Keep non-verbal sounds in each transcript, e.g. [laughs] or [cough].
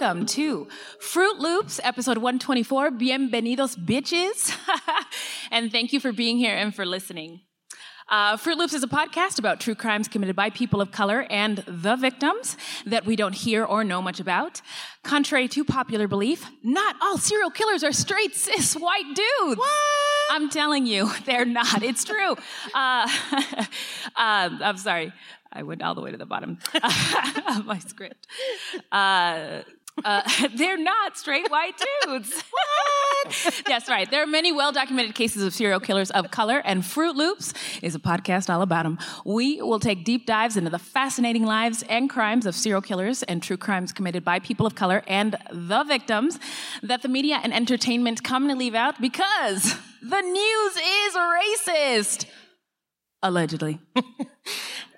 Welcome to Fruit Loops, episode 124. Bienvenidos, bitches. [laughs] and thank you for being here and for listening. Uh, Fruit Loops is a podcast about true crimes committed by people of color and the victims that we don't hear or know much about. Contrary to popular belief, not all serial killers are straight cis white dudes. I'm telling you, [laughs] they're not. It's true. Uh, [laughs] um, I'm sorry. I went all the way to the bottom of my script. [laughs] Uh, [laughs] they're not straight white dudes. [laughs] what? That's right. There are many well documented cases of serial killers of color, and Fruit Loops is a podcast all about them. We will take deep dives into the fascinating lives and crimes of serial killers and true crimes committed by people of color and the victims that the media and entertainment commonly leave out because the news is racist. Allegedly.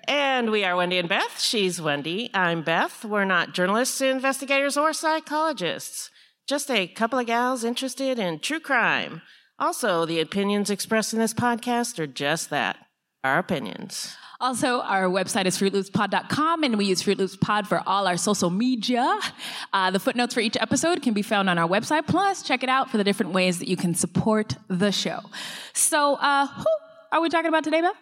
And we are Wendy and Beth. She's Wendy. I'm Beth. We're not journalists, investigators, or psychologists. Just a couple of gals interested in true crime. Also, the opinions expressed in this podcast are just that our opinions. Also, our website is fruitloopspod.com, and we use Fruit Loops Pod for all our social media. Uh, the footnotes for each episode can be found on our website. Plus, check it out for the different ways that you can support the show. So, uh, who are we talking about today, Beth?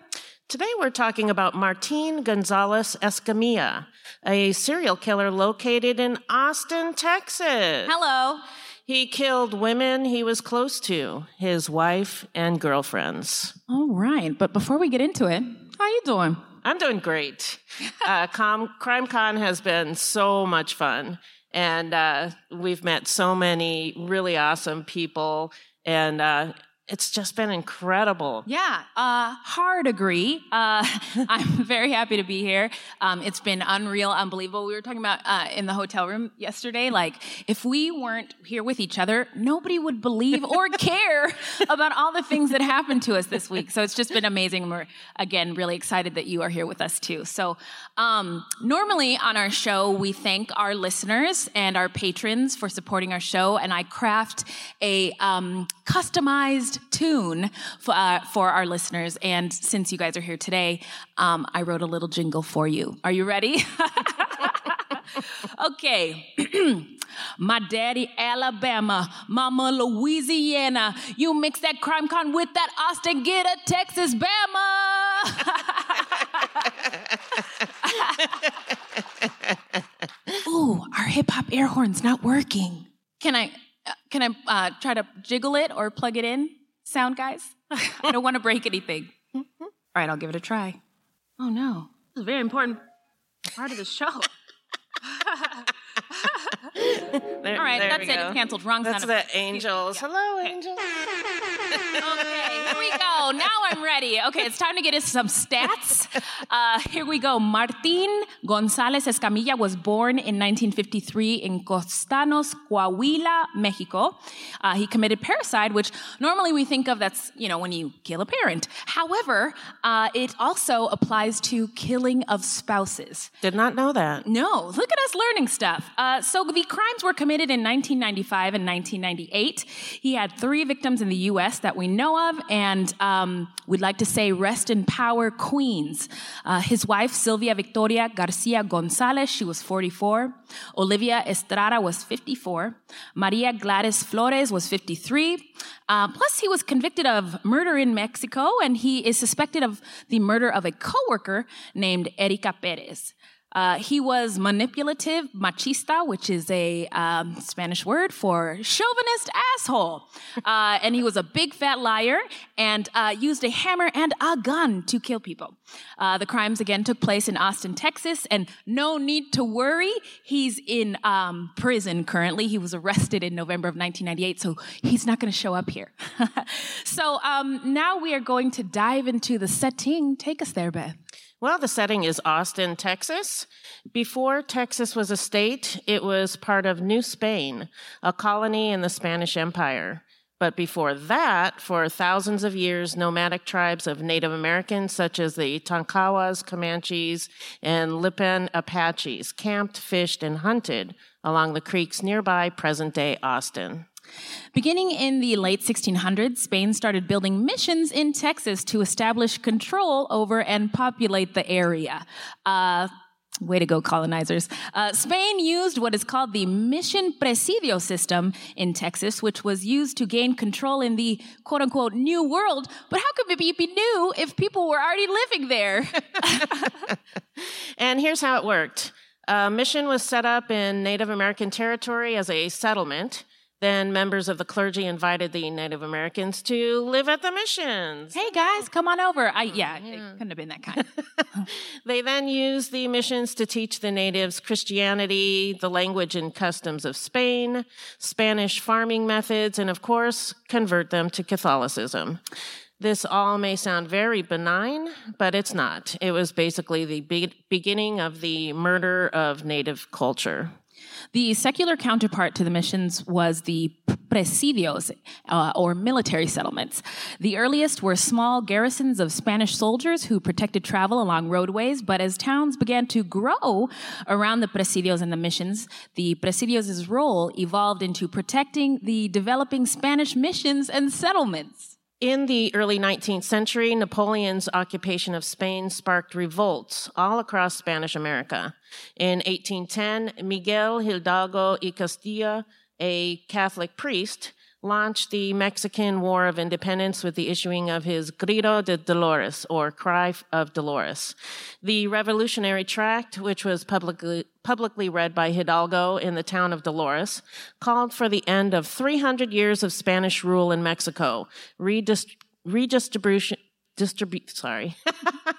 Today we're talking about Martin Gonzalez Escamilla, a serial killer located in Austin, Texas. Hello. He killed women he was close to, his wife and girlfriends. All right, but before we get into it, how are you doing? I'm doing great. [laughs] Uh, Com- CrimeCon has been so much fun, and uh, we've met so many really awesome people, and uh, it's just been incredible. Yeah, uh, hard agree. Uh, [laughs] I'm very happy to be here. Um, it's been unreal, unbelievable. We were talking about uh, in the hotel room yesterday, like if we weren't here with each other, nobody would believe or [laughs] care about all the things that happened to us this week. So it's just been amazing. And we're again really excited that you are here with us too. So um, normally on our show, we thank our listeners and our patrons for supporting our show, and I craft a um, customized tune for, uh, for our listeners. And since you guys are here today, um, I wrote a little jingle for you. Are you ready? [laughs] okay. [clears throat] My daddy, Alabama. Mama, Louisiana. You mix that CrimeCon with that Austin, get a Texas Bama. [laughs] Ooh, our hip hop air horn's not working. Can I? uh, Can I uh, try to jiggle it or plug it in? Sound guys? [laughs] I don't want to break anything. All right, I'll give it a try. Oh no, this is a very important part of the show. There- [laughs] All right, there that's we it. go. It's canceled. Wrong That's sound the effect. angels. Hello, angels. Okay, here we go. Now I'm ready. Okay, it's time to get into some stats. Uh, here we go. Martin Gonzalez Escamilla was born in 1953 in Castaños, Coahuila, Mexico. Uh, he committed parricide, which normally we think of that's, you know, when you kill a parent. However, uh, it also applies to killing of spouses. Did not know that. No, look at us learning stuff. Uh, so the crimes were committed in 1995 and 1998. He had three victims in the U.S. that we know of, and um, we'd like to say rest in power, Queens. Uh, his wife, Sylvia Victoria Garcia Gonzalez, she was 44. Olivia Estrada was 54. Maria Gladys Flores was 53. Uh, plus, he was convicted of murder in Mexico, and he is suspected of the murder of a coworker named Erika Perez. Uh, he was manipulative, machista, which is a um, Spanish word for chauvinist asshole. Uh, and he was a big fat liar and uh, used a hammer and a gun to kill people. Uh, the crimes again took place in Austin, Texas, and no need to worry, he's in um, prison currently. He was arrested in November of 1998, so he's not going to show up here. [laughs] so um, now we are going to dive into the setting. Take us there, Beth. Well, the setting is Austin, Texas. Before Texas was a state, it was part of New Spain, a colony in the Spanish Empire. But before that, for thousands of years, nomadic tribes of Native Americans, such as the Tonkawas, Comanches, and Lipan Apaches, camped, fished, and hunted along the creeks nearby present day Austin. Beginning in the late 1600s, Spain started building missions in Texas to establish control over and populate the area. Uh, Way to go, colonizers. Uh, Spain used what is called the Mission Presidio system in Texas, which was used to gain control in the quote unquote new world. But how could it be, be new if people were already living there? [laughs] and here's how it worked a mission was set up in Native American territory as a settlement. Then members of the clergy invited the Native Americans to live at the missions. hey guys, come on over. I yeah, it mm-hmm. couldn't have been that kind. [laughs] [laughs] They then used the missions to teach the natives Christianity, the language and customs of Spain, Spanish farming methods, and of course, convert them to Catholicism. This all may sound very benign, but it's not. It was basically the be- beginning of the murder of native culture. The secular counterpart to the missions was the presidios, uh, or military settlements. The earliest were small garrisons of Spanish soldiers who protected travel along roadways, but as towns began to grow around the presidios and the missions, the presidios' role evolved into protecting the developing Spanish missions and settlements. In the early 19th century, Napoleon's occupation of Spain sparked revolts all across Spanish America. In 1810, Miguel Hidalgo y Costilla, a Catholic priest, launched the Mexican War of Independence with the issuing of his Grito de Dolores, or Cry of Dolores. The revolutionary tract, which was publicly, publicly read by Hidalgo in the town of Dolores, called for the end of 300 years of Spanish rule in Mexico, redist- redistribution, distribu- sorry,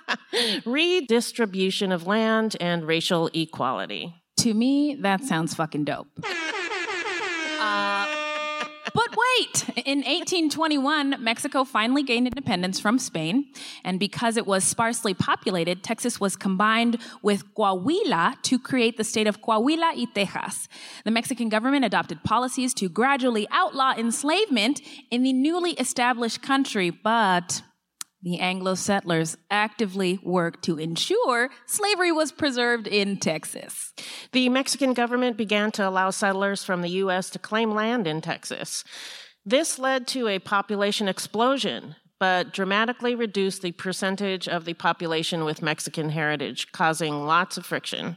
[laughs] redistribution of land and racial equality. To me, that sounds fucking dope. Uh, but wait, in 1821, Mexico finally gained independence from Spain, and because it was sparsely populated, Texas was combined with Coahuila to create the state of Coahuila y Texas. The Mexican government adopted policies to gradually outlaw enslavement in the newly established country, but the Anglo settlers actively worked to ensure slavery was preserved in Texas. The Mexican government began to allow settlers from the U.S. to claim land in Texas. This led to a population explosion, but dramatically reduced the percentage of the population with Mexican heritage, causing lots of friction.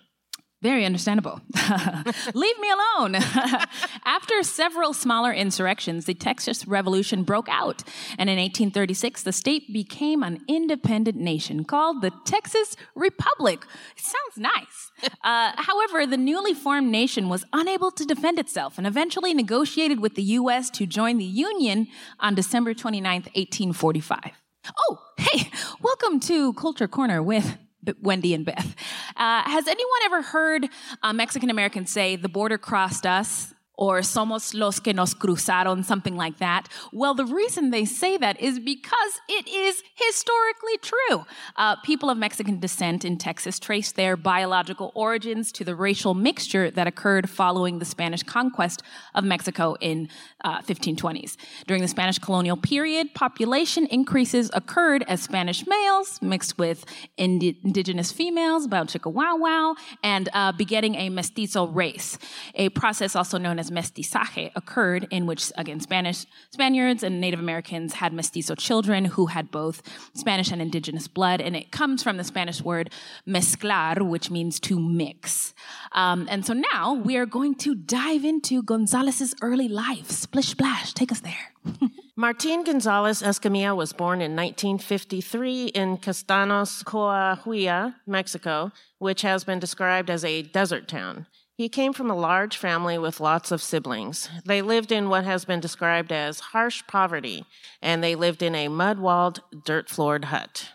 Very understandable. [laughs] Leave me alone. [laughs] After several smaller insurrections, the Texas Revolution broke out, and in 1836, the state became an independent nation called the Texas Republic. Sounds nice. Uh, however, the newly formed nation was unable to defend itself and eventually negotiated with the U.S. to join the Union on December 29, 1845. Oh, hey, welcome to Culture Corner with Wendy and Beth. Uh, has anyone ever heard uh, Mexican Americans say, the border crossed us? Or somos los que nos cruzaron, something like that. Well, the reason they say that is because it is historically true. Uh, people of Mexican descent in Texas trace their biological origins to the racial mixture that occurred following the Spanish conquest of Mexico in uh, 1520s. During the Spanish colonial period, population increases occurred as Spanish males mixed with indi- indigenous females, bao chica wow wow, and uh, begetting a mestizo race, a process also known as mestizaje occurred in which, again, Spanish, Spaniards and Native Americans had mestizo children who had both Spanish and indigenous blood. And it comes from the Spanish word mezclar, which means to mix. Um, and so now we are going to dive into Gonzalez's early life. Splish splash, take us there. [laughs] Martin Gonzalez Escamilla was born in 1953 in Castaños, Coahuila, Mexico, which has been described as a desert town. He came from a large family with lots of siblings. They lived in what has been described as harsh poverty, and they lived in a mud walled, dirt floored hut.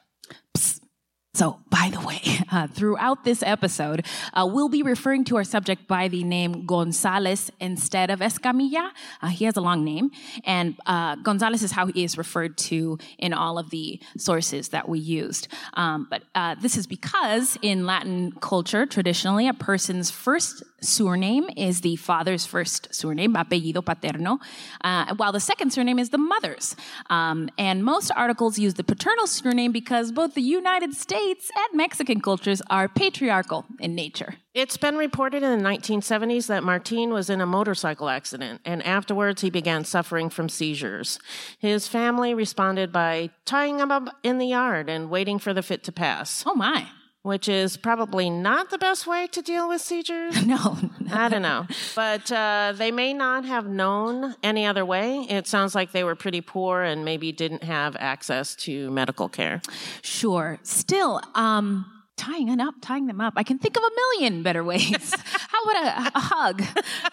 So, by the way, [laughs] uh, throughout this episode, uh, we'll be referring to our subject by the name Gonzalez instead of Escamilla. Uh, he has a long name, and uh, Gonzalez is how he is referred to in all of the sources that we used. Um, but uh, this is because in Latin culture, traditionally, a person's first surname is the father's first surname, apellido paterno, uh, while the second surname is the mother's. Um, and most articles use the paternal surname because both the United States and Mexican cultures are patriarchal in nature. It's been reported in the 1970s that Martin was in a motorcycle accident, and afterwards he began suffering from seizures. His family responded by tying him up in the yard and waiting for the fit to pass. Oh my. Which is probably not the best way to deal with seizures. [laughs] No. I don't know. But uh, they may not have known any other way. It sounds like they were pretty poor and maybe didn't have access to medical care. Sure. Still, um, tying it up, tying them up. I can think of a million better ways. [laughs] How about a, a hug?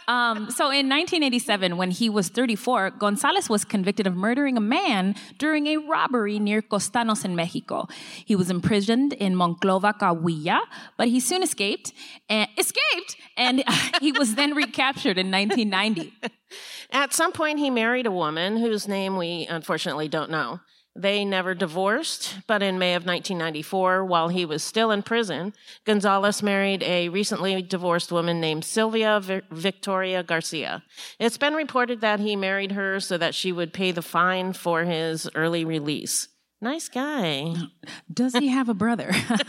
Um, so in 1987, when he was 34, Gonzalez was convicted of murdering a man during a robbery near Castaños in Mexico. He was imprisoned in Monclova, Coahuila, but he soon escaped and escaped, and [laughs] he was then recaptured in 1990. [laughs] At some point, he married a woman whose name we unfortunately don't know. They never divorced, but in May of 1994, while he was still in prison, Gonzalez married a recently divorced woman named Sylvia Victoria Garcia. It's been reported that he married her so that she would pay the fine for his early release. Nice guy. Does he have a brother? [laughs]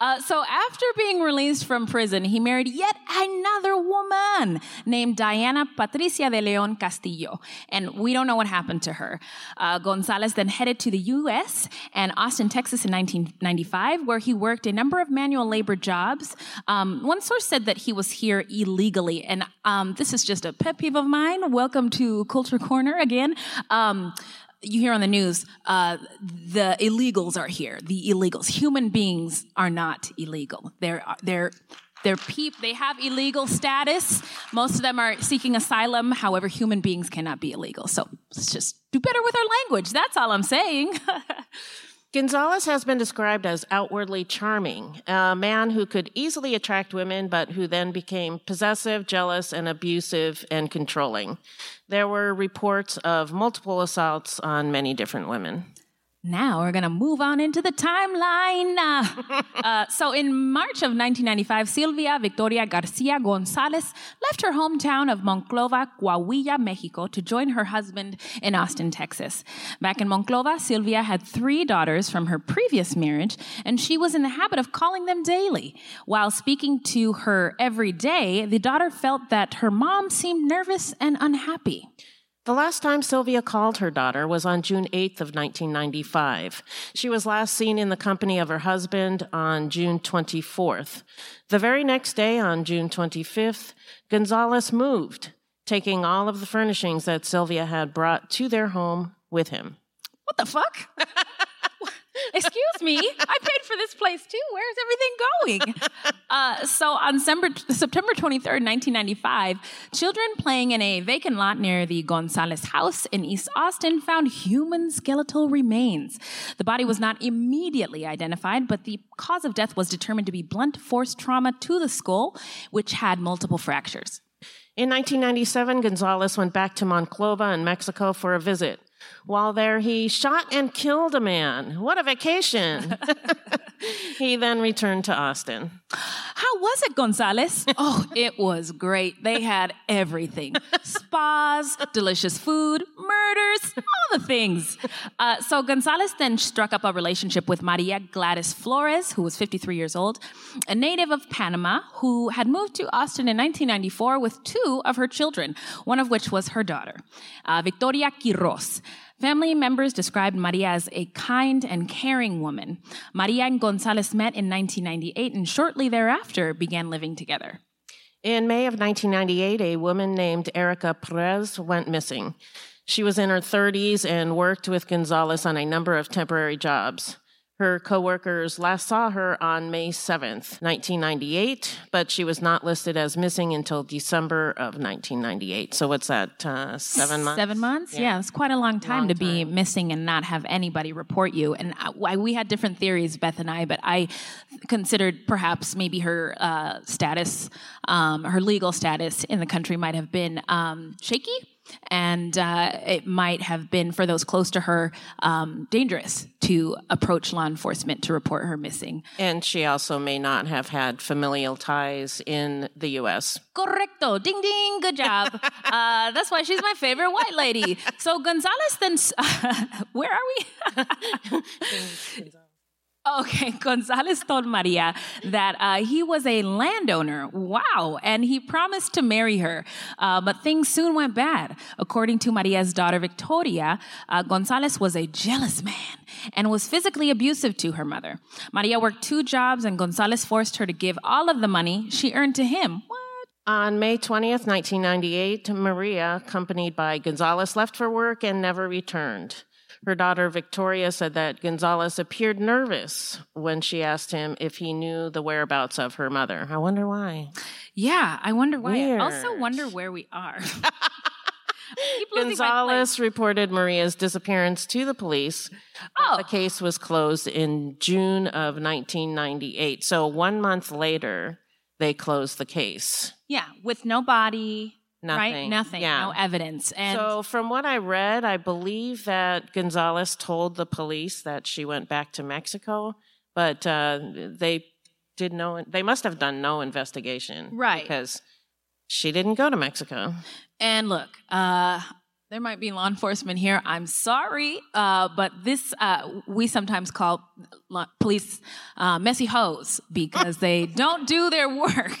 uh, so, after being released from prison, he married yet another woman named Diana Patricia de Leon Castillo. And we don't know what happened to her. Uh, Gonzalez then headed to the U.S. and Austin, Texas in 1995, where he worked a number of manual labor jobs. Um, one source said that he was here illegally. And um, this is just a pet peeve of mine. Welcome to Culture Corner again. Um, you hear on the news, uh, the illegals are here. The illegals, human beings, are not illegal. They're they're they're peop- They have illegal status. Most of them are seeking asylum. However, human beings cannot be illegal. So let's just do better with our language. That's all I'm saying. [laughs] Gonzalez has been described as outwardly charming, a man who could easily attract women, but who then became possessive, jealous, and abusive and controlling. There were reports of multiple assaults on many different women. Now we're going to move on into the timeline. Uh, [laughs] uh, so, in March of 1995, Silvia Victoria Garcia Gonzalez left her hometown of Monclova, Coahuila, Mexico, to join her husband in Austin, Texas. Back in Monclova, Silvia had three daughters from her previous marriage, and she was in the habit of calling them daily. While speaking to her every day, the daughter felt that her mom seemed nervous and unhappy. The last time Sylvia called her daughter was on June 8th of 1995. She was last seen in the company of her husband on June 24th. The very next day, on June 25th, Gonzalez moved, taking all of the furnishings that Sylvia had brought to their home with him. What the fuck? [laughs] Excuse me, I paid for this place too. Where's everything going? Uh, so on September, September 23rd, 1995, children playing in a vacant lot near the Gonzalez house in East Austin found human skeletal remains. The body was not immediately identified, but the cause of death was determined to be blunt force trauma to the skull, which had multiple fractures. In 1997, Gonzalez went back to Monclova in Mexico for a visit. While there, he shot and killed a man. What a vacation! [laughs] he then returned to Austin. How was it, Gonzalez? [laughs] oh, it was great. They had everything spas, delicious food, murders, all the things. Uh, so Gonzalez then struck up a relationship with Maria Gladys Flores, who was 53 years old, a native of Panama who had moved to Austin in 1994 with two of her children, one of which was her daughter, uh, Victoria Quiros. Family members described Maria as a kind and caring woman. Maria and Gonzalez met in 1998 and shortly thereafter began living together. In May of 1998, a woman named Erica Perez went missing. She was in her 30s and worked with Gonzalez on a number of temporary jobs. Her coworkers last saw her on May 7th, 1998, but she was not listed as missing until December of 1998. So what's that, uh, seven months? Seven months? Yeah, Yeah. it's quite a long time Long to be missing and not have anybody report you. And I- we had different theories, Beth and I, but I considered perhaps maybe her uh, status, um, her legal status in the country might have been um, shaky. And uh, it might have been for those close to her um, dangerous to approach law enforcement to report her missing. And she also may not have had familial ties in the U.S. Correcto. Ding ding. Good job. [laughs] uh, that's why she's my favorite white lady. So Gonzalez then, s- [laughs] where are we? [laughs] [laughs] Okay, Gonzalez told Maria that uh, he was a landowner. Wow. And he promised to marry her. Uh, but things soon went bad. According to Maria's daughter, Victoria, uh, Gonzalez was a jealous man and was physically abusive to her mother. Maria worked two jobs, and Gonzalez forced her to give all of the money she earned to him. What? On May 20th, 1998, Maria, accompanied by Gonzalez, left for work and never returned. Her daughter Victoria said that Gonzalez appeared nervous when she asked him if he knew the whereabouts of her mother. I wonder why. Yeah, I wonder why. I also wonder where we are. [laughs] Keep losing my Gonzalez reported Maria's disappearance to the police. Oh. The case was closed in June of 1998. So one month later, they closed the case. Yeah, with no body, right? Nothing. Nothing, Yeah. no evidence. And so, from what I read, I believe that Gonzalez told the police that she went back to Mexico, but uh, they did no. They must have done no investigation, Right. Because she didn't go to Mexico. and look, uh, there might be law enforcement here. I'm sorry, uh, but this uh, we sometimes call police uh, messy hoes because they [laughs] don't do their work.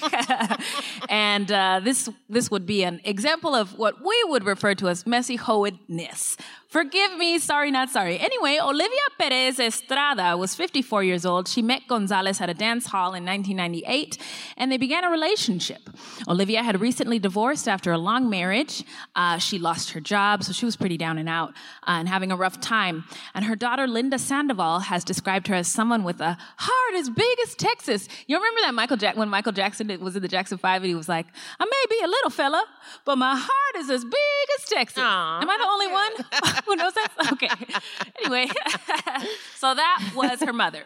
[laughs] and uh, this this would be an example of what we would refer to as messy hoedness. Forgive me, sorry, not sorry. Anyway, Olivia Perez Estrada was 54 years old. She met Gonzalez at a dance hall in 1998, and they began a relationship. Olivia had recently divorced after a long marriage. Uh, she lost her job, so she was pretty down and out uh, and having a rough time. And her daughter, Linda Sandoval, has described her as someone with a heart as big as Texas. You remember that Michael Jack when Michael Jackson was in the Jackson Five, and he was like, "I may be a little fella, but my heart is as big as Texas." Aw. Am I the only one [laughs] [laughs] who knows that? Okay. Anyway, [laughs] so that was her mother.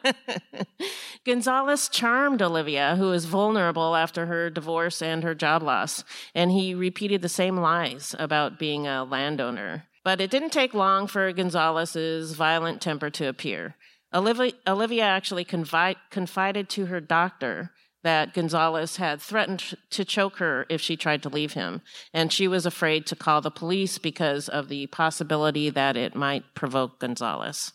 Gonzalez charmed Olivia, who was vulnerable after her divorce and her job loss, and he repeated the same lies about being a landowner. But it didn't take long for Gonzalez's violent temper to appear. Olivia, Olivia actually confi- confided to her doctor that Gonzalez had threatened to choke her if she tried to leave him, and she was afraid to call the police because of the possibility that it might provoke Gonzalez.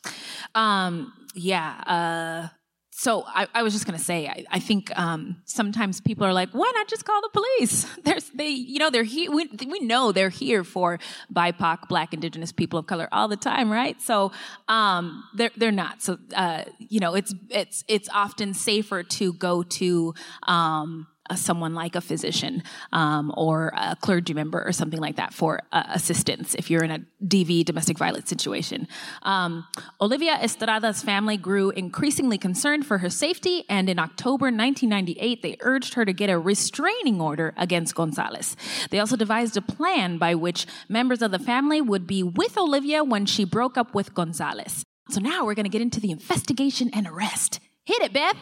Um, yeah. Uh, so I, I was just gonna say, I, I think um, sometimes people are like, "Why not just call the police?" [laughs] There's they, you know, they're here. We, we know they're here for BIPOC, Black, Indigenous people of color all the time, right? So um, they're they're not. So uh, you know, it's it's it's often safer to go to. Um, someone like a physician um, or a clergy member or something like that for uh, assistance if you're in a DV domestic violence situation. Um, Olivia Estrada's family grew increasingly concerned for her safety, and in October 1998, they urged her to get a restraining order against Gonzalez. They also devised a plan by which members of the family would be with Olivia when she broke up with Gonzalez. So now we're going to get into the investigation and arrest. Hit it, Beth.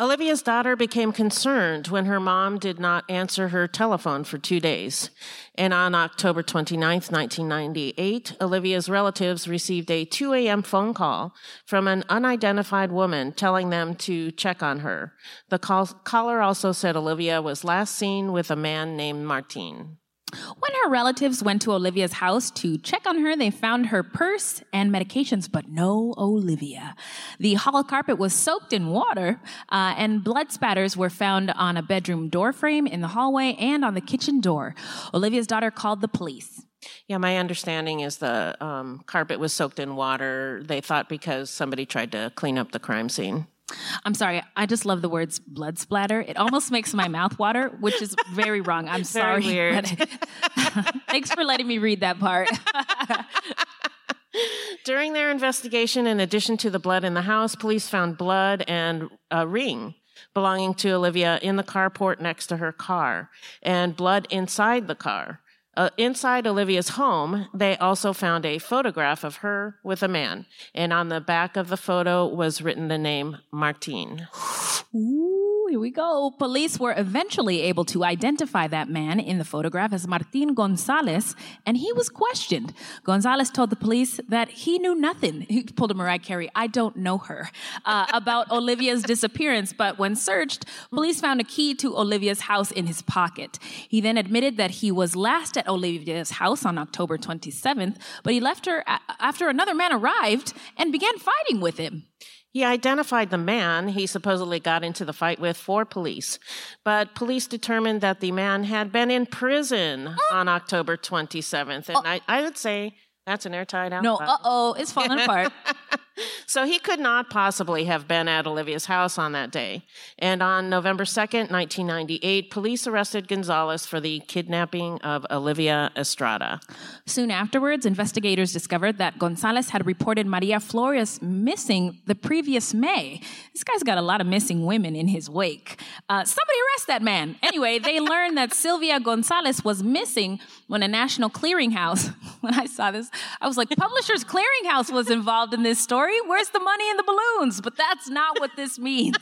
Olivia's daughter became concerned when her mom did not answer her telephone for two days. And on October 29, 1998, Olivia's relatives received a 2 a.m. phone call from an unidentified woman telling them to check on her. The call- caller also said Olivia was last seen with a man named Martin. When her relatives went to Olivia's house to check on her, they found her purse and medications, but no Olivia. The hall carpet was soaked in water, uh, and blood spatters were found on a bedroom door frame in the hallway and on the kitchen door. Olivia's daughter called the police. Yeah, my understanding is the um, carpet was soaked in water. They thought because somebody tried to clean up the crime scene. I'm sorry, I just love the words blood splatter. It almost makes my mouth water, which is very wrong. I'm Very sorry. weird. [laughs] Thanks for letting me read that part. [laughs] During their investigation, in addition to the blood in the house, police found blood and a ring belonging to Olivia in the carport next to her car and blood inside the car. Uh, inside Olivia's home, they also found a photograph of her with a man, and on the back of the photo was written the name Martine. Ooh, here we go. Police were eventually able to identify that man in the photograph as Martin Gonzalez, and he was questioned. Gonzalez told the police that he knew nothing. [laughs] He pulled a Mariah Carey, I don't know her, uh, about [laughs] Olivia's disappearance. But when searched, police found a key to Olivia's house in his pocket. He then admitted that he was last at Olivia's house on October 27th, but he left her after another man arrived and began fighting with him. He identified the man he supposedly got into the fight with for police, but police determined that the man had been in prison on October 27th. And I, I would say that's an airtight alibi. No, uh oh, it's falling apart. [laughs] So he could not possibly have been at Olivia's house on that day. And on November 2nd, 1998, police arrested Gonzalez for the kidnapping of Olivia Estrada. Soon afterwards, investigators discovered that Gonzalez had reported Maria Flores missing the previous May. This guy's got a lot of missing women in his wake. Uh, somebody arrest that man. Anyway, they [laughs] learned that Sylvia Gonzalez was missing when a national clearinghouse, [laughs] when I saw this, I was like, Publishers Clearinghouse was involved in this story. Where's the money in the balloons? But that's not what this means.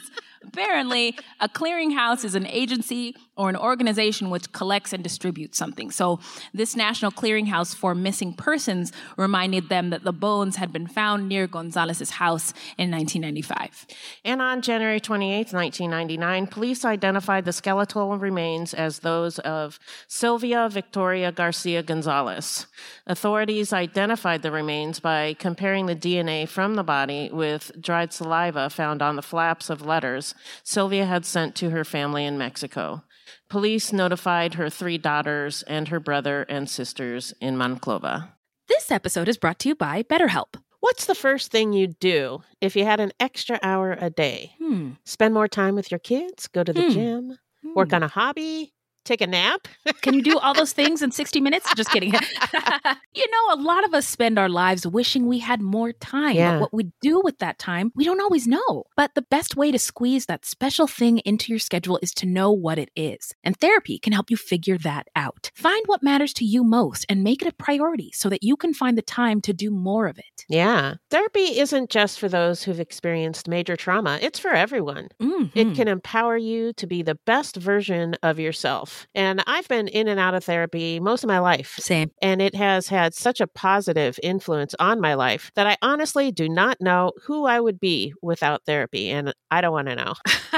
Apparently, a clearinghouse is an agency or an organization which collects and distributes something. So, this National Clearinghouse for Missing Persons reminded them that the bones had been found near Gonzalez's house in 1995. And on January 28, 1999, police identified the skeletal remains as those of Sylvia Victoria Garcia Gonzalez. Authorities identified the remains by comparing the DNA from the body with dried saliva found on the flaps of letters Sylvia had sent to her family in Mexico. Police notified her three daughters and her brother and sisters in Monclova. This episode is brought to you by BetterHelp. What's the first thing you'd do if you had an extra hour a day? Hmm. Spend more time with your kids, go to the Hmm. gym, work on a hobby, take a nap? [laughs] Can you do all those things in 60 minutes? Just kidding. [laughs] you know, a lot of us spend our lives wishing we had more time. Yeah. But what we do with that time, we don't always know. But the best way to squeeze that special thing into your schedule is to know what it is. And therapy can help you figure that out. Find what matters to you most and make it a priority so that you can find the time to do more of it. Yeah. Therapy isn't just for those who've experienced major trauma, it's for everyone. Mhm. It can empower you to be the best version of yourself. And I've been in and out of therapy most of my life. Same. And it has had such a positive influence on my life that I honestly do not know who I would be without therapy. And I don't want to know. [laughs]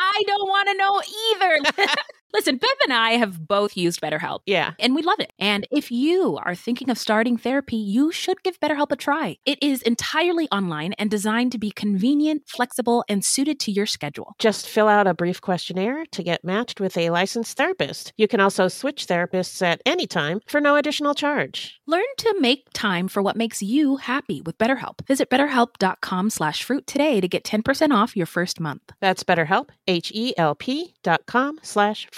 I don't want to know either. [laughs] Listen, Bev and I have both used BetterHelp. Yeah. And we love it. And if you are thinking of starting therapy, you should give BetterHelp a try. It is entirely online and designed to be convenient, flexible, and suited to your schedule. Just fill out a brief questionnaire to get matched with a licensed therapist. You can also switch therapists at any time for no additional charge. Learn to make time for what makes you happy with BetterHelp. Visit betterhelp.com slash fruit today to get 10% off your first month. That's BetterHelp, H-E-L-P dot com slash fruit.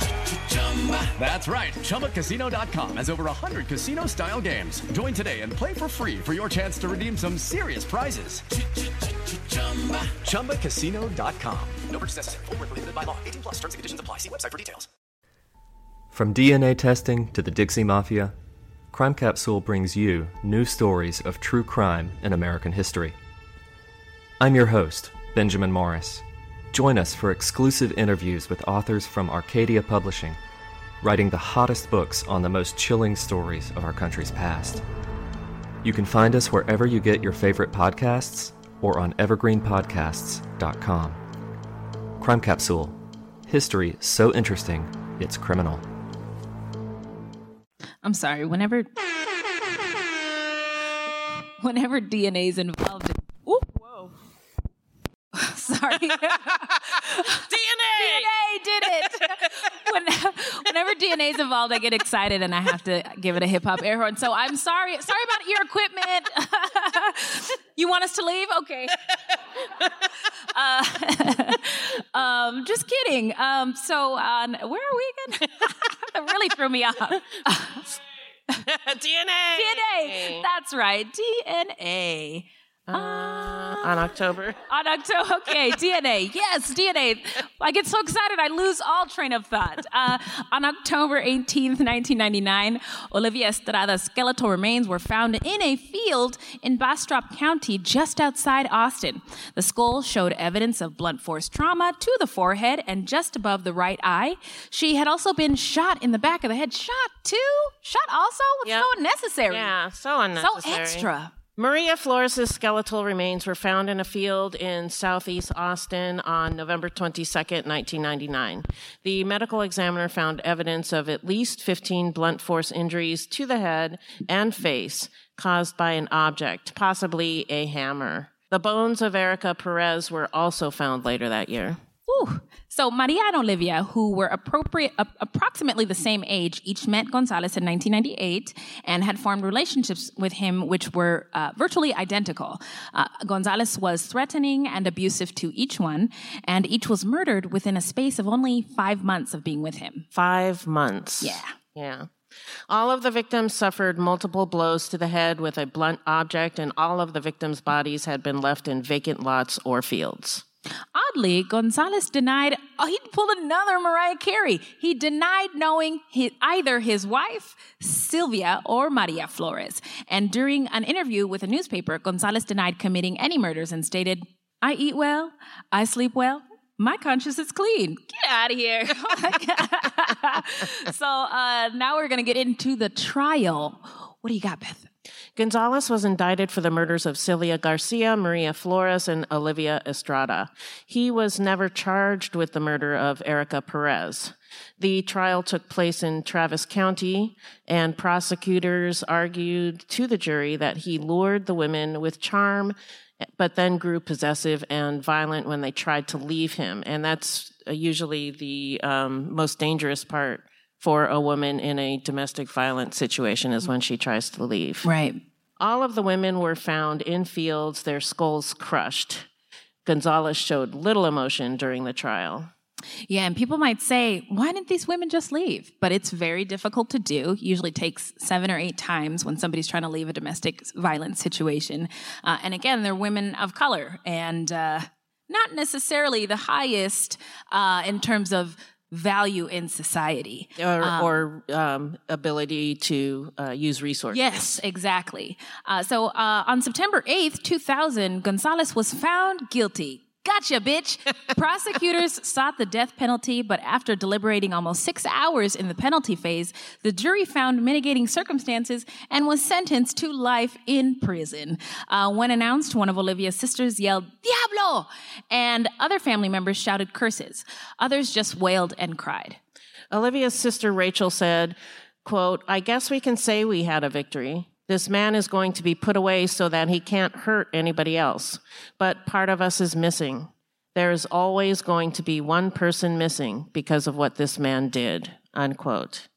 That's right. ChumbaCasino.com has over 100 casino style games. Join today and play for free for your chance to redeem some serious prizes. ChumbaCasino.com. No purchase necessary. Void where prohibited by law. 18 plus terms and conditions apply. See website for details. From DNA testing to the Dixie Mafia, Crime Capsule brings you new stories of true crime in American history. I'm your host, Benjamin Morris. Join us for exclusive interviews with authors from Arcadia Publishing, writing the hottest books on the most chilling stories of our country's past. You can find us wherever you get your favorite podcasts or on evergreenpodcasts.com. Crime Capsule History so interesting, it's criminal. I'm sorry. Whenever, whenever DNA is involved, in, ooh, whoa. [laughs] sorry. [laughs] DNA. DNA did it. [laughs] When, [laughs] whenever DNA is involved, I get excited and I have to give it a hip hop air horn. So I'm sorry. Sorry about your equipment. [laughs] you want us to leave? Okay. [laughs] Uh, um, just kidding. Um, so uh, where are we again? that really threw me off. DNA. DNA. That's right. DNA. Uh, on October. [laughs] On October. Okay, DNA. Yes, DNA. I get so excited, I lose all train of thought. Uh, on October 18th, 1999, Olivia Estrada's skeletal remains were found in a field in Bastrop County, just outside Austin. The skull showed evidence of blunt force trauma to the forehead and just above the right eye. She had also been shot in the back of the head. Shot too? Shot also? It's Yep. so unnecessary. Yeah, so unnecessary. So extra. Maria Flores' skeletal remains were found in a field in southeast Austin on November 22, 1999. The medical examiner found evidence of at least 15 blunt force injuries to the head and face caused by an object, possibly a hammer. The bones of Erica Perez were also found later that year. Whew. So Maria and Olivia, who were appropriate, ap- approximately the same age, each met Gonzalez in 1998 and had formed relationships with him which were uh, virtually identical. Uh, Gonzalez was threatening and abusive to each one, and each was murdered within a space of only five months of being with him. Five months. Yeah. Yeah. All of the victims suffered multiple blows to the head with a blunt object, and all of the victims' bodies had been left in vacant lots or fields. Oddly, Gonzalez denied oh, he pulled another Mariah Carey. He denied knowing his, either his wife, Sylvia, or Maria Flores. And during an interview with a newspaper, Gonzalez denied committing any murders and stated, I eat well, I sleep well, my conscience is clean. Get out of here. [laughs] so uh, now we're going to get into the trial. What do you got, Beth? Gonzalez was indicted for the murders of Celia Garcia, Maria Flores, and Olivia Estrada. He was never charged with the murder of Erica Perez. The trial took place in Travis County, and prosecutors argued to the jury that he lured the women with charm, but then grew possessive and violent when they tried to leave him. And that's usually the um, most dangerous part for a woman in a domestic violence situation is when she tries to leave. Right. All of the women were found in fields, their skulls crushed. Gonzalez showed little emotion during the trial. Yeah, and people might say, why didn't these women just leave? But it's very difficult to do. Usually takes seven or eight times when somebody's trying to leave a domestic violence situation. Uh, and again, they're women of color and uh, not necessarily the highest uh, in terms of value in society. Or, Um, or um, ability to uh, use resources. Yes, exactly. Uh, so uh, on September 8th, 2000, Gonzalez was found guilty. Gotcha, bitch. Prosecutors [laughs] sought the death penalty, but after deliberating almost six hours in the penalty phase, the jury found mitigating circumstances and was sentenced to life in prison. Uh, when announced, one of Olivia's sisters yelled, Diablo! And other family members shouted curses. Others just wailed and cried. Olivia's sister Rachel said, quote, I guess we can say we had a victory. This man is going to be put away so that he can't hurt anybody else. But part of us is missing. There is always going to be one person missing because of what this man did, unquote.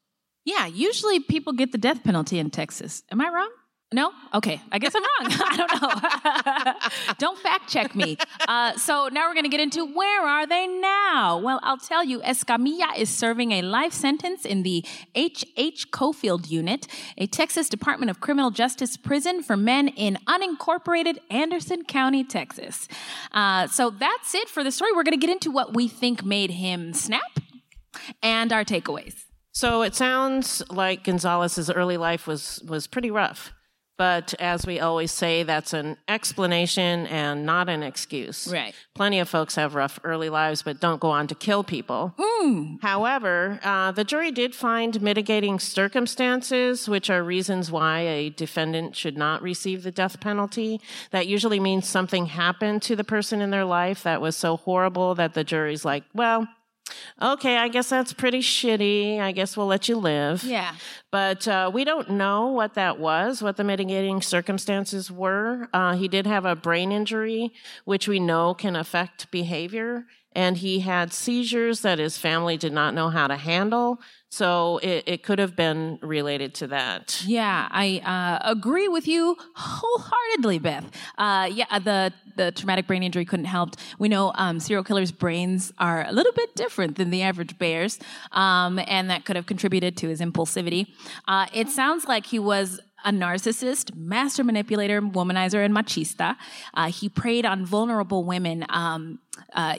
Yeah, usually people get the death penalty in Texas. Am I wrong? No? Okay. I guess I'm wrong. [laughs] I don't know. [laughs] don't fact check me. Uh, so now we're going to get into where are they now? Well, I'll tell you, Escamilla is serving a life sentence in the H.H. Coffield Unit, a Texas Department of Criminal Justice prison for men in unincorporated Anderson County, Texas. Uh, so that's it for the story. We're going to get into what we think made him snap and our takeaways. So it sounds like Gonzalez's early life was was pretty rough. But as we always say, that's an explanation and not an excuse. Right. Plenty of folks have rough early lives, but don't go on to kill people. However, uh, the jury did find mitigating circumstances, which are reasons why a defendant should not receive the death penalty. That usually means something happened to the person in their life that was so horrible that the jury's like, well, okay, I guess that's pretty shitty. I guess we'll let you live. Yeah. But uh, we don't know what that was, what the mitigating circumstances were. Uh, he did have a brain injury, which we know can affect behavior. And he had seizures that his family did not know how to handle. So it, it could have been related to that. Yeah, I uh, agree with you wholeheartedly, Beth. Uh, yeah, the the traumatic brain injury couldn't help. We know um, serial killers' brains are a little bit different than the average bear's, um, and that could have contributed to his impulsivity. Uh, it sounds like he was a narcissist, master manipulator, womanizer, and machista. Uh, he preyed on vulnerable women. Um, uh,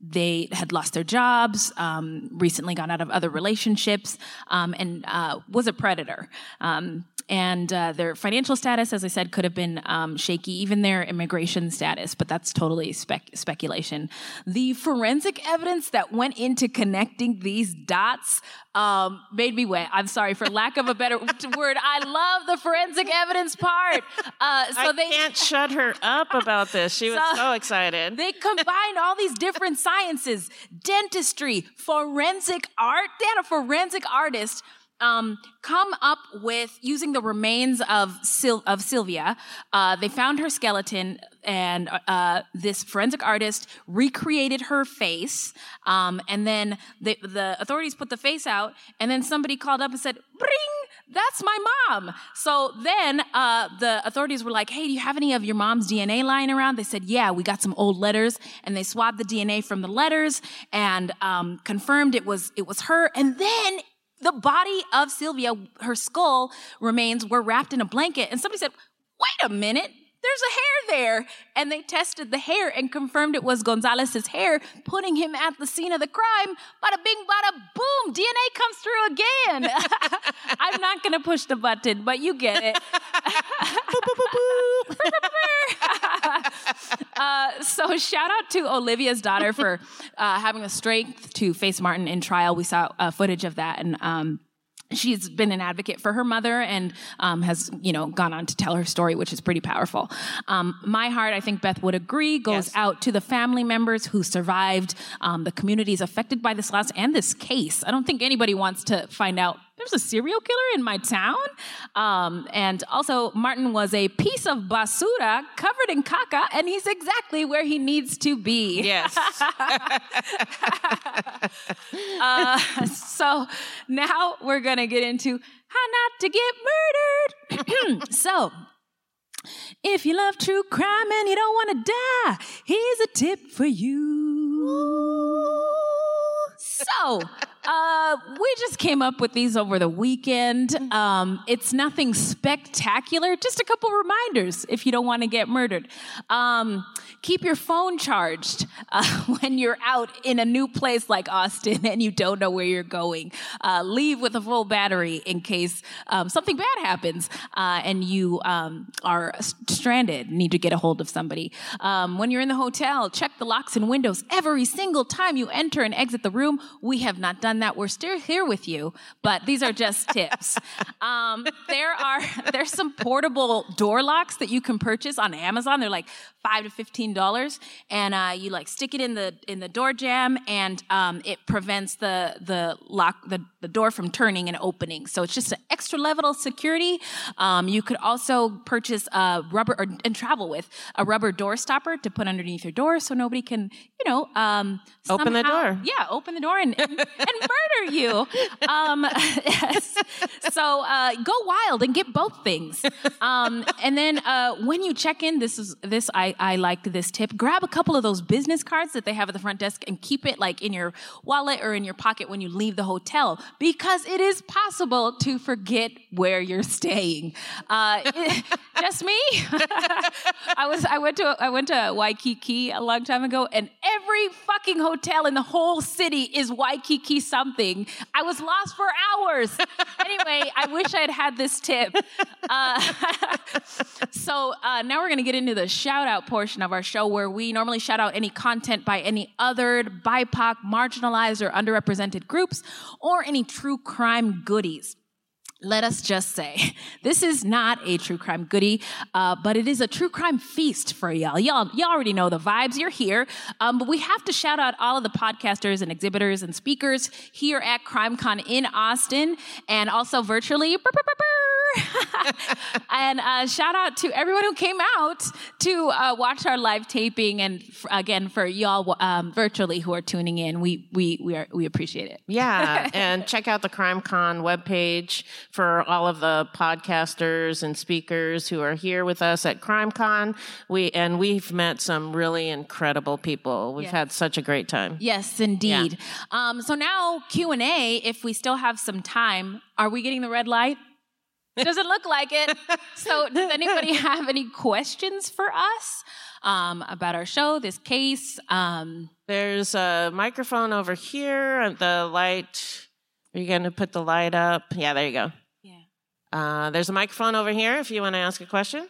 they had lost their jobs, um, recently gone out of other relationships, um, and uh, was a predator. Um, and uh, their financial status, as I said, could have been um, shaky, even their immigration status, but that's totally spec- speculation. The forensic evidence that went into connecting these dots um, made me wet. I'm sorry for lack of a better [laughs] word. I love the forensic evidence part. Uh, so I they can't shut her up about this. She was [laughs] So- so excited. they combined all these different sciences dentistry, forensic art. They had a forensic artist um, come up with using the remains of Sil- of Sylvia. Uh, they found her skeleton, and uh, this forensic artist recreated her face. Um, and then the, the authorities put the face out, and then somebody called up and said, "Bring." That's my mom. So then uh, the authorities were like, hey, do you have any of your mom's DNA lying around? They said, yeah, we got some old letters. And they swabbed the DNA from the letters and um, confirmed it was, it was her. And then the body of Sylvia, her skull remains were wrapped in a blanket. And somebody said, wait a minute. There's a hair there. And they tested the hair and confirmed it was Gonzalez's hair, putting him at the scene of the crime. Bada bing, bada boom. DNA comes through again. [laughs] I'm not going to push the button, but you get it. [laughs] uh, so shout out to Olivia's daughter for uh, having the strength to face Martin in trial. We saw uh, footage of that, and um, she's been an advocate for her mother and um, has you know gone on to tell her story which is pretty powerful. Um, my heart i think beth would agree goes out to the family members who survived um, the communities affected by this loss and this case. I don't think anybody wants to find out there's a serial killer in my town um, and also martin was a piece of basura covered in caca and he's exactly where he needs to be Yes. [laughs] uh, so now we're gonna get into how not to get murdered. [clears throat] so, if you love true crime and you don't want to die, here's a tip for you. So, uh, we just came up with these over the weekend. Um, it's nothing spectacular, just a couple reminders if you don't want to get murdered. Um, keep your phone charged uh, [laughs] when you're out in a new place like Austin and you don't know where you're going. Uh, leave with a full battery in case um, something bad happens uh, and you um, are stranded, need to get a hold of somebody. Um, when you're in the hotel, check the locks and windows every single time you enter and exit the room. We have not done that. We're still here with you, but these are just tips. [laughs] Um, there are there's some portable door locks that you can purchase on Amazon. They're like five to fifteen dollars, and uh, you like stick it in the in the door jam, and um, it prevents the the lock the, the door from turning and opening. So it's just an extra level of security. Um, you could also purchase a rubber or, and travel with a rubber door stopper to put underneath your door, so nobody can you know um, Open the door. Yeah, open the door and and, and murder you. Um. [laughs] So uh, go wild and get both things. Um, and then uh, when you check in, this is this I I like this tip. Grab a couple of those business cards that they have at the front desk and keep it like in your wallet or in your pocket when you leave the hotel because it is possible to forget where you're staying. Uh, just me. [laughs] I was I went to I went to Waikiki a long time ago, and every fucking hotel in the whole city is Waikiki something. I was lost for hours. anyway, I wish I had had this tip. Uh, [laughs] so uh, now we're gonna get into the shout out portion of our show, where we normally shout out any content by any othered, BIPOC, marginalized, or underrepresented groups, or any true crime goodies let us just say [laughs] this is not a true crime goodie uh, but it is a true crime feast for y'all. Y'all y'all already know the vibes. You're here. Um, but we have to shout out all of the podcasters and exhibitors and speakers here at crimecon in austin and also virtually brr, brr, brr. [laughs] and uh, shout out to everyone who came out to uh, watch our live taping and f- again for y'all um, virtually who are tuning in. We we we, are, we appreciate it. Yeah, [laughs] and check out the CrimeCon webpage for all of the podcasters and speakers who are here with us at CrimeCon. We and we've met some really incredible people. We've Yes. had such a great time. Yes, indeed. Um, so now Q and A. If we still have some time, are we getting the red light? Doesn't look like it. [laughs] So, does anybody have any questions for us um, about our show, this case? Um, There's a microphone over here. The light. Are you going to put the light up? Yeah, there you go. Yeah. Uh, there's a microphone over here if you want to ask a question.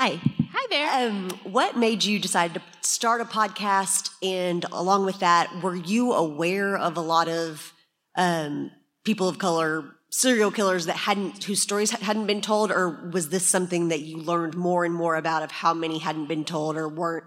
Hi. Hi there. Um, what made you decide to start a podcast? And along with that, were you aware of a lot of um, people of color, serial killers that hadn't, whose stories hadn't been told? Or was this something that you learned more and more about of how many hadn't been told or weren't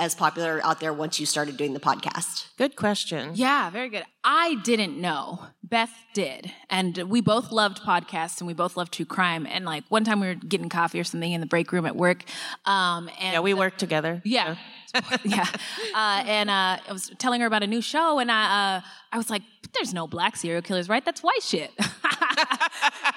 as popular out there once you started doing the podcast? Good question. Yeah, very good. I didn't know. Beth did. And we both loved podcasts and we both loved true crime. And like one time we were getting coffee or something in the break room at work. Um, and Yeah, we work together. Yeah. [laughs] yeah. Uh, and uh, I was telling her about a new show, and I, uh, I was like, there's no black serial killers, right? That's white shit. [laughs]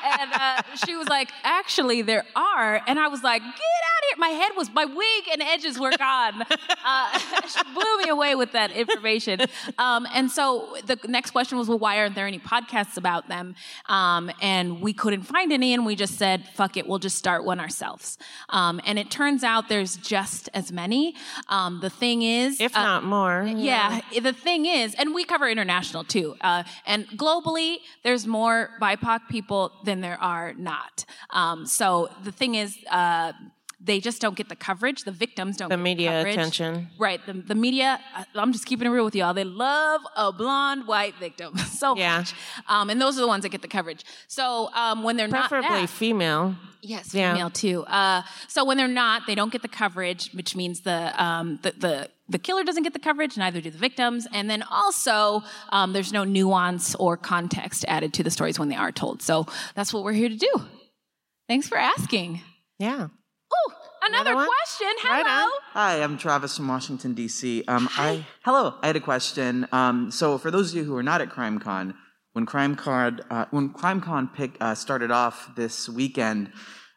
and uh, she was like, actually, there are. And I was like, get out of here. My head was, my wig and edges were gone. Uh, [laughs] she blew me away with that information. Um, and so the next question was, well, why aren't there any podcasts about them? Um, and we couldn't find any, and we just said, fuck it, we'll just start one ourselves. Um, and it turns out there's just as many. Um, the thing is, If uh, not more. yeah, the thing is, and we cover international too, uh, and globally, there's more BIPOC people than there are not. Um, so the thing is, uh, they just don't get the coverage. The victims don't get The get media coverage. attention. Right. The, the media, I'm just keeping it real with y'all. They love a blonde white victim [laughs] so Yeah. much. Um, and those are the ones that get the coverage. So um, when they're Preferably not that, female. Yes, Yeah. female too. Uh, so when they're not, they don't get the coverage, which means the um, the, the the killer doesn't get the coverage, neither do the victims. And then also, um, there's no nuance or context added to the stories when they are told. So that's what we're here to do. Thanks for asking. Yeah. Oh, another, question. Hello. on. Hi, I'm Travis from Washington D.C. Um, I hello. I had a question. Um, so for those of you who are not at CrimeCon, when CrimeCon uh, when CrimeCon pick, uh, started off this weekend,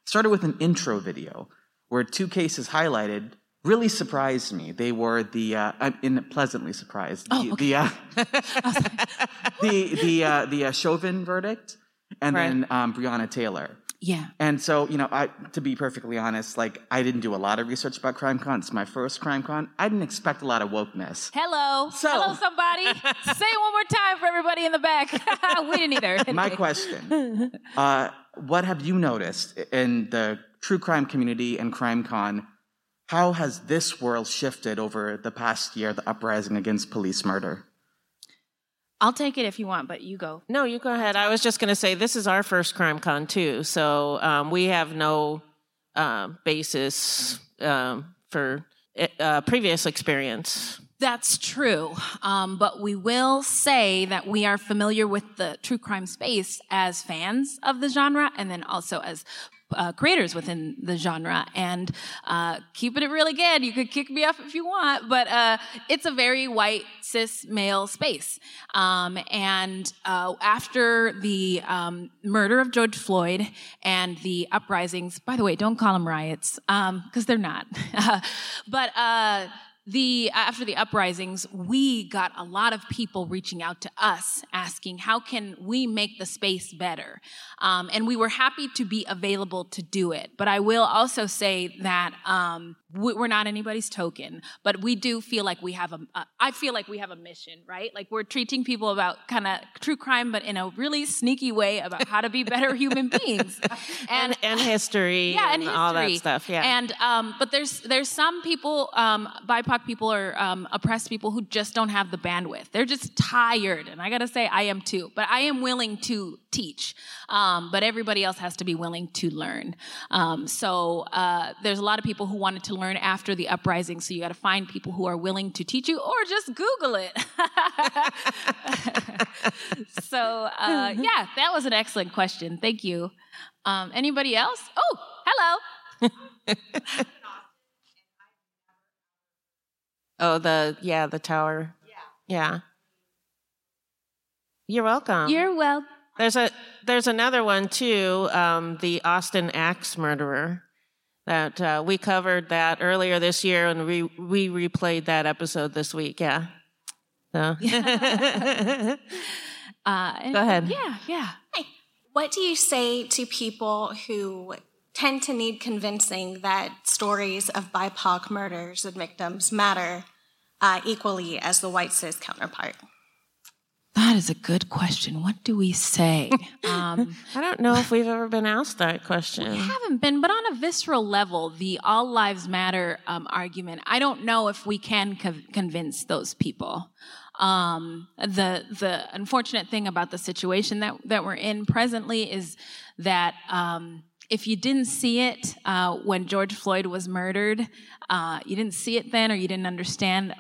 started with an intro video where two cases highlighted really surprised me. They were the uh, I'm in pleasantly surprised. The, the uh, [laughs] [laughs] the the uh, the uh, Chauvin verdict, and Right. then um, Breonna Taylor. Yeah. And so, you know, I to be perfectly honest, like I didn't do a lot of research about CrimeCon. It's my first CrimeCon. I didn't expect a lot of wokeness. Hello. Hello, somebody. [laughs] Say it one more time for everybody in the back. [laughs] we didn't either. My question: [laughs] uh, What have you noticed in the true crime community and CrimeCon? How has this world shifted over the past year? The uprising against police murder. I'll take it if you want, but you go. No, you go ahead. I was just going to say this is our first CrimeCon too, so um, we have no uh, basis um, for uh, previous experience. That's true. Um, but we will say that we are familiar with the true crime space as fans of the genre and then also as uh, creators within the genre. And uh, keeping it real again you could kick me off if you want but uh, it's a very white cis male space. Um, and uh, after the um, murder of george floyd and the uprisings by the way don't call them riots because um, they're not. [laughs] But uh, the after the uprisings we got a lot of people reaching out to us asking how can we make the space better? Um, and we were happy to be available to do it. But i will also say that um, we're not anybody's token but we do feel like we have a. I feel like we have a mission right? Like we're treating people about kind of true crime but in a really sneaky way about how to be better [laughs] human beings. And, and, and history [laughs] yeah and, and all that stuff yeah. And um, but there's there's some people um, bipoc people or um, oppressed people who just don't have the bandwidth. They're just tired and i gotta say i am too. But i am willing to teach um, but everybody else has to be willing to learn. Um, so uh, there's a lot of people who wanted to learn after the uprising so you got to find people who are willing to teach you or just google it. [laughs] So uh, yeah that was an excellent question. Thank you. Um, anybody else? Oh hello [laughs] oh the yeah the tower. Yeah. Yeah. You're welcome. You're welcome there's a there's another one too um, the austin axe murderer that uh, we covered that earlier this year and we we replayed that episode this week yeah. So. [laughs] Uh, Go ahead. yeah yeah. Hi. What do you say to people who tend to need convincing that stories of BIPOC murders and victims matter uh, equally as the white cis counterpart? That is a good question. What do we say? [laughs] Um, I don't know if we've ever been asked that question. we haven't been, but on a visceral level, the all lives matter um, argument, I don't know if we can co- convince those people. Um, the the unfortunate thing about the situation that that we're in presently is that um, if you didn't see it uh, when George Floyd was murdered, uh, you didn't see it then, or you didn't understand.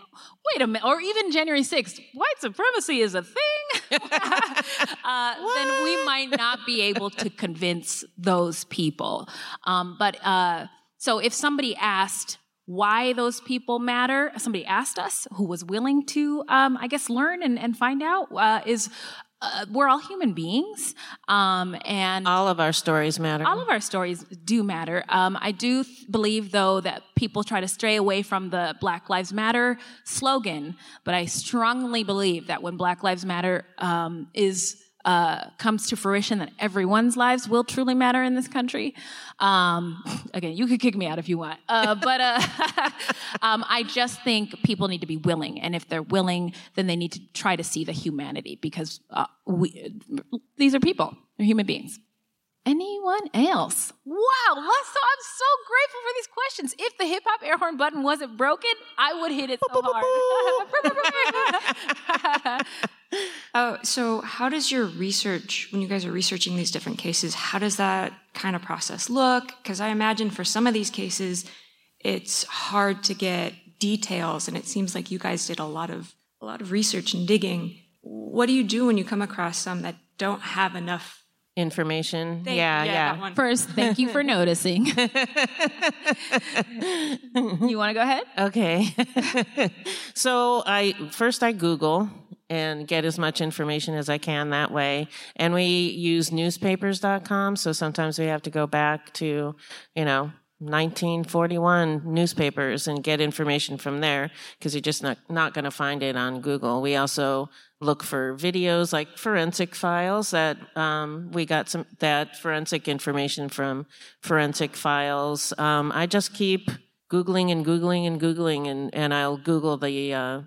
Wait a minute, or even January 6th, white supremacy is a thing. [laughs] uh, then we might not be able to convince those people. Um, but uh, so if somebody asked, why those people matter. Somebody asked us who was willing to, um, I guess, learn and, and find out uh, is uh, we're all human beings, um, and all of our stories matter. All of our stories do matter. Um, I do th- believe, though, that people try to stray away from the Black Lives Matter slogan, but I strongly believe that when Black Lives Matter um, is uh, comes to fruition that everyone's lives will truly matter in this country. Um, again, you could kick me out if you want, uh, but uh, [laughs] um, I just think people need to be willing, and if they're willing, then they need to try to see the humanity because uh, we, these are people, they're human beings. Anyone else? Wow, so I'm so grateful for these questions. If the hip hop air horn button wasn't broken, I would hit it so hard. [laughs] [laughs] Oh, so how does your research, when you guys are researching these different cases, how does that kind of process look? Because I imagine for some of these cases, it's hard to get details, and it seems like you guys did a lot of a lot of research and digging. What do you do when you come across some that don't have enough information? Thank- yeah, yeah, yeah. one. First, thank you for [laughs] noticing. [laughs] you want to go ahead? Okay. [laughs] so I first I Google and get as much information as I can that way. And we use newspapers.com, so sometimes we have to go back to, you know, 1941 newspapers and get information from there because you're just not, not going to find it on Google. We also look for videos like forensic files that um, we got some that forensic information from forensic files. Um, I just keep googling and googling and googling and, and I'll Google the uh,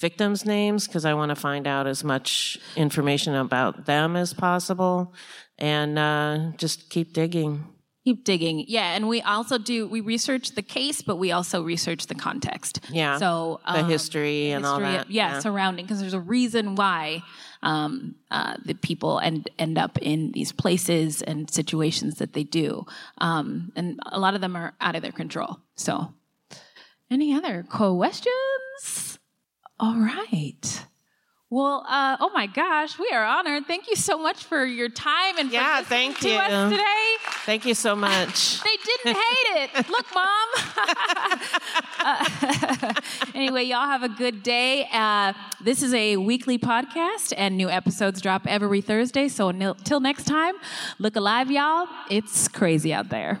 victims' names because I want to find out as much information about them as possible and uh, just keep digging. Keep digging. Yeah, and we also do we research the case, but we also research the context. Yeah. So the um, history and all history- that. Yeah, surrounding because there's a reason why um, uh, the people end end up in these places and situations that they do, um, and a lot of them are out of their control. So, any other questions? All right. Well, uh, oh my gosh, we are honored. Thank you so much for your time and for Yeah, listening thank to you. us today. Thank you so much. [laughs] They didn't hate it. Look, mom. [laughs] Uh, [laughs] anyway, y'all have a good day. Uh, this is a weekly podcast, and new episodes drop every Thursday. So until next time, look alive, y'all. It's crazy out there.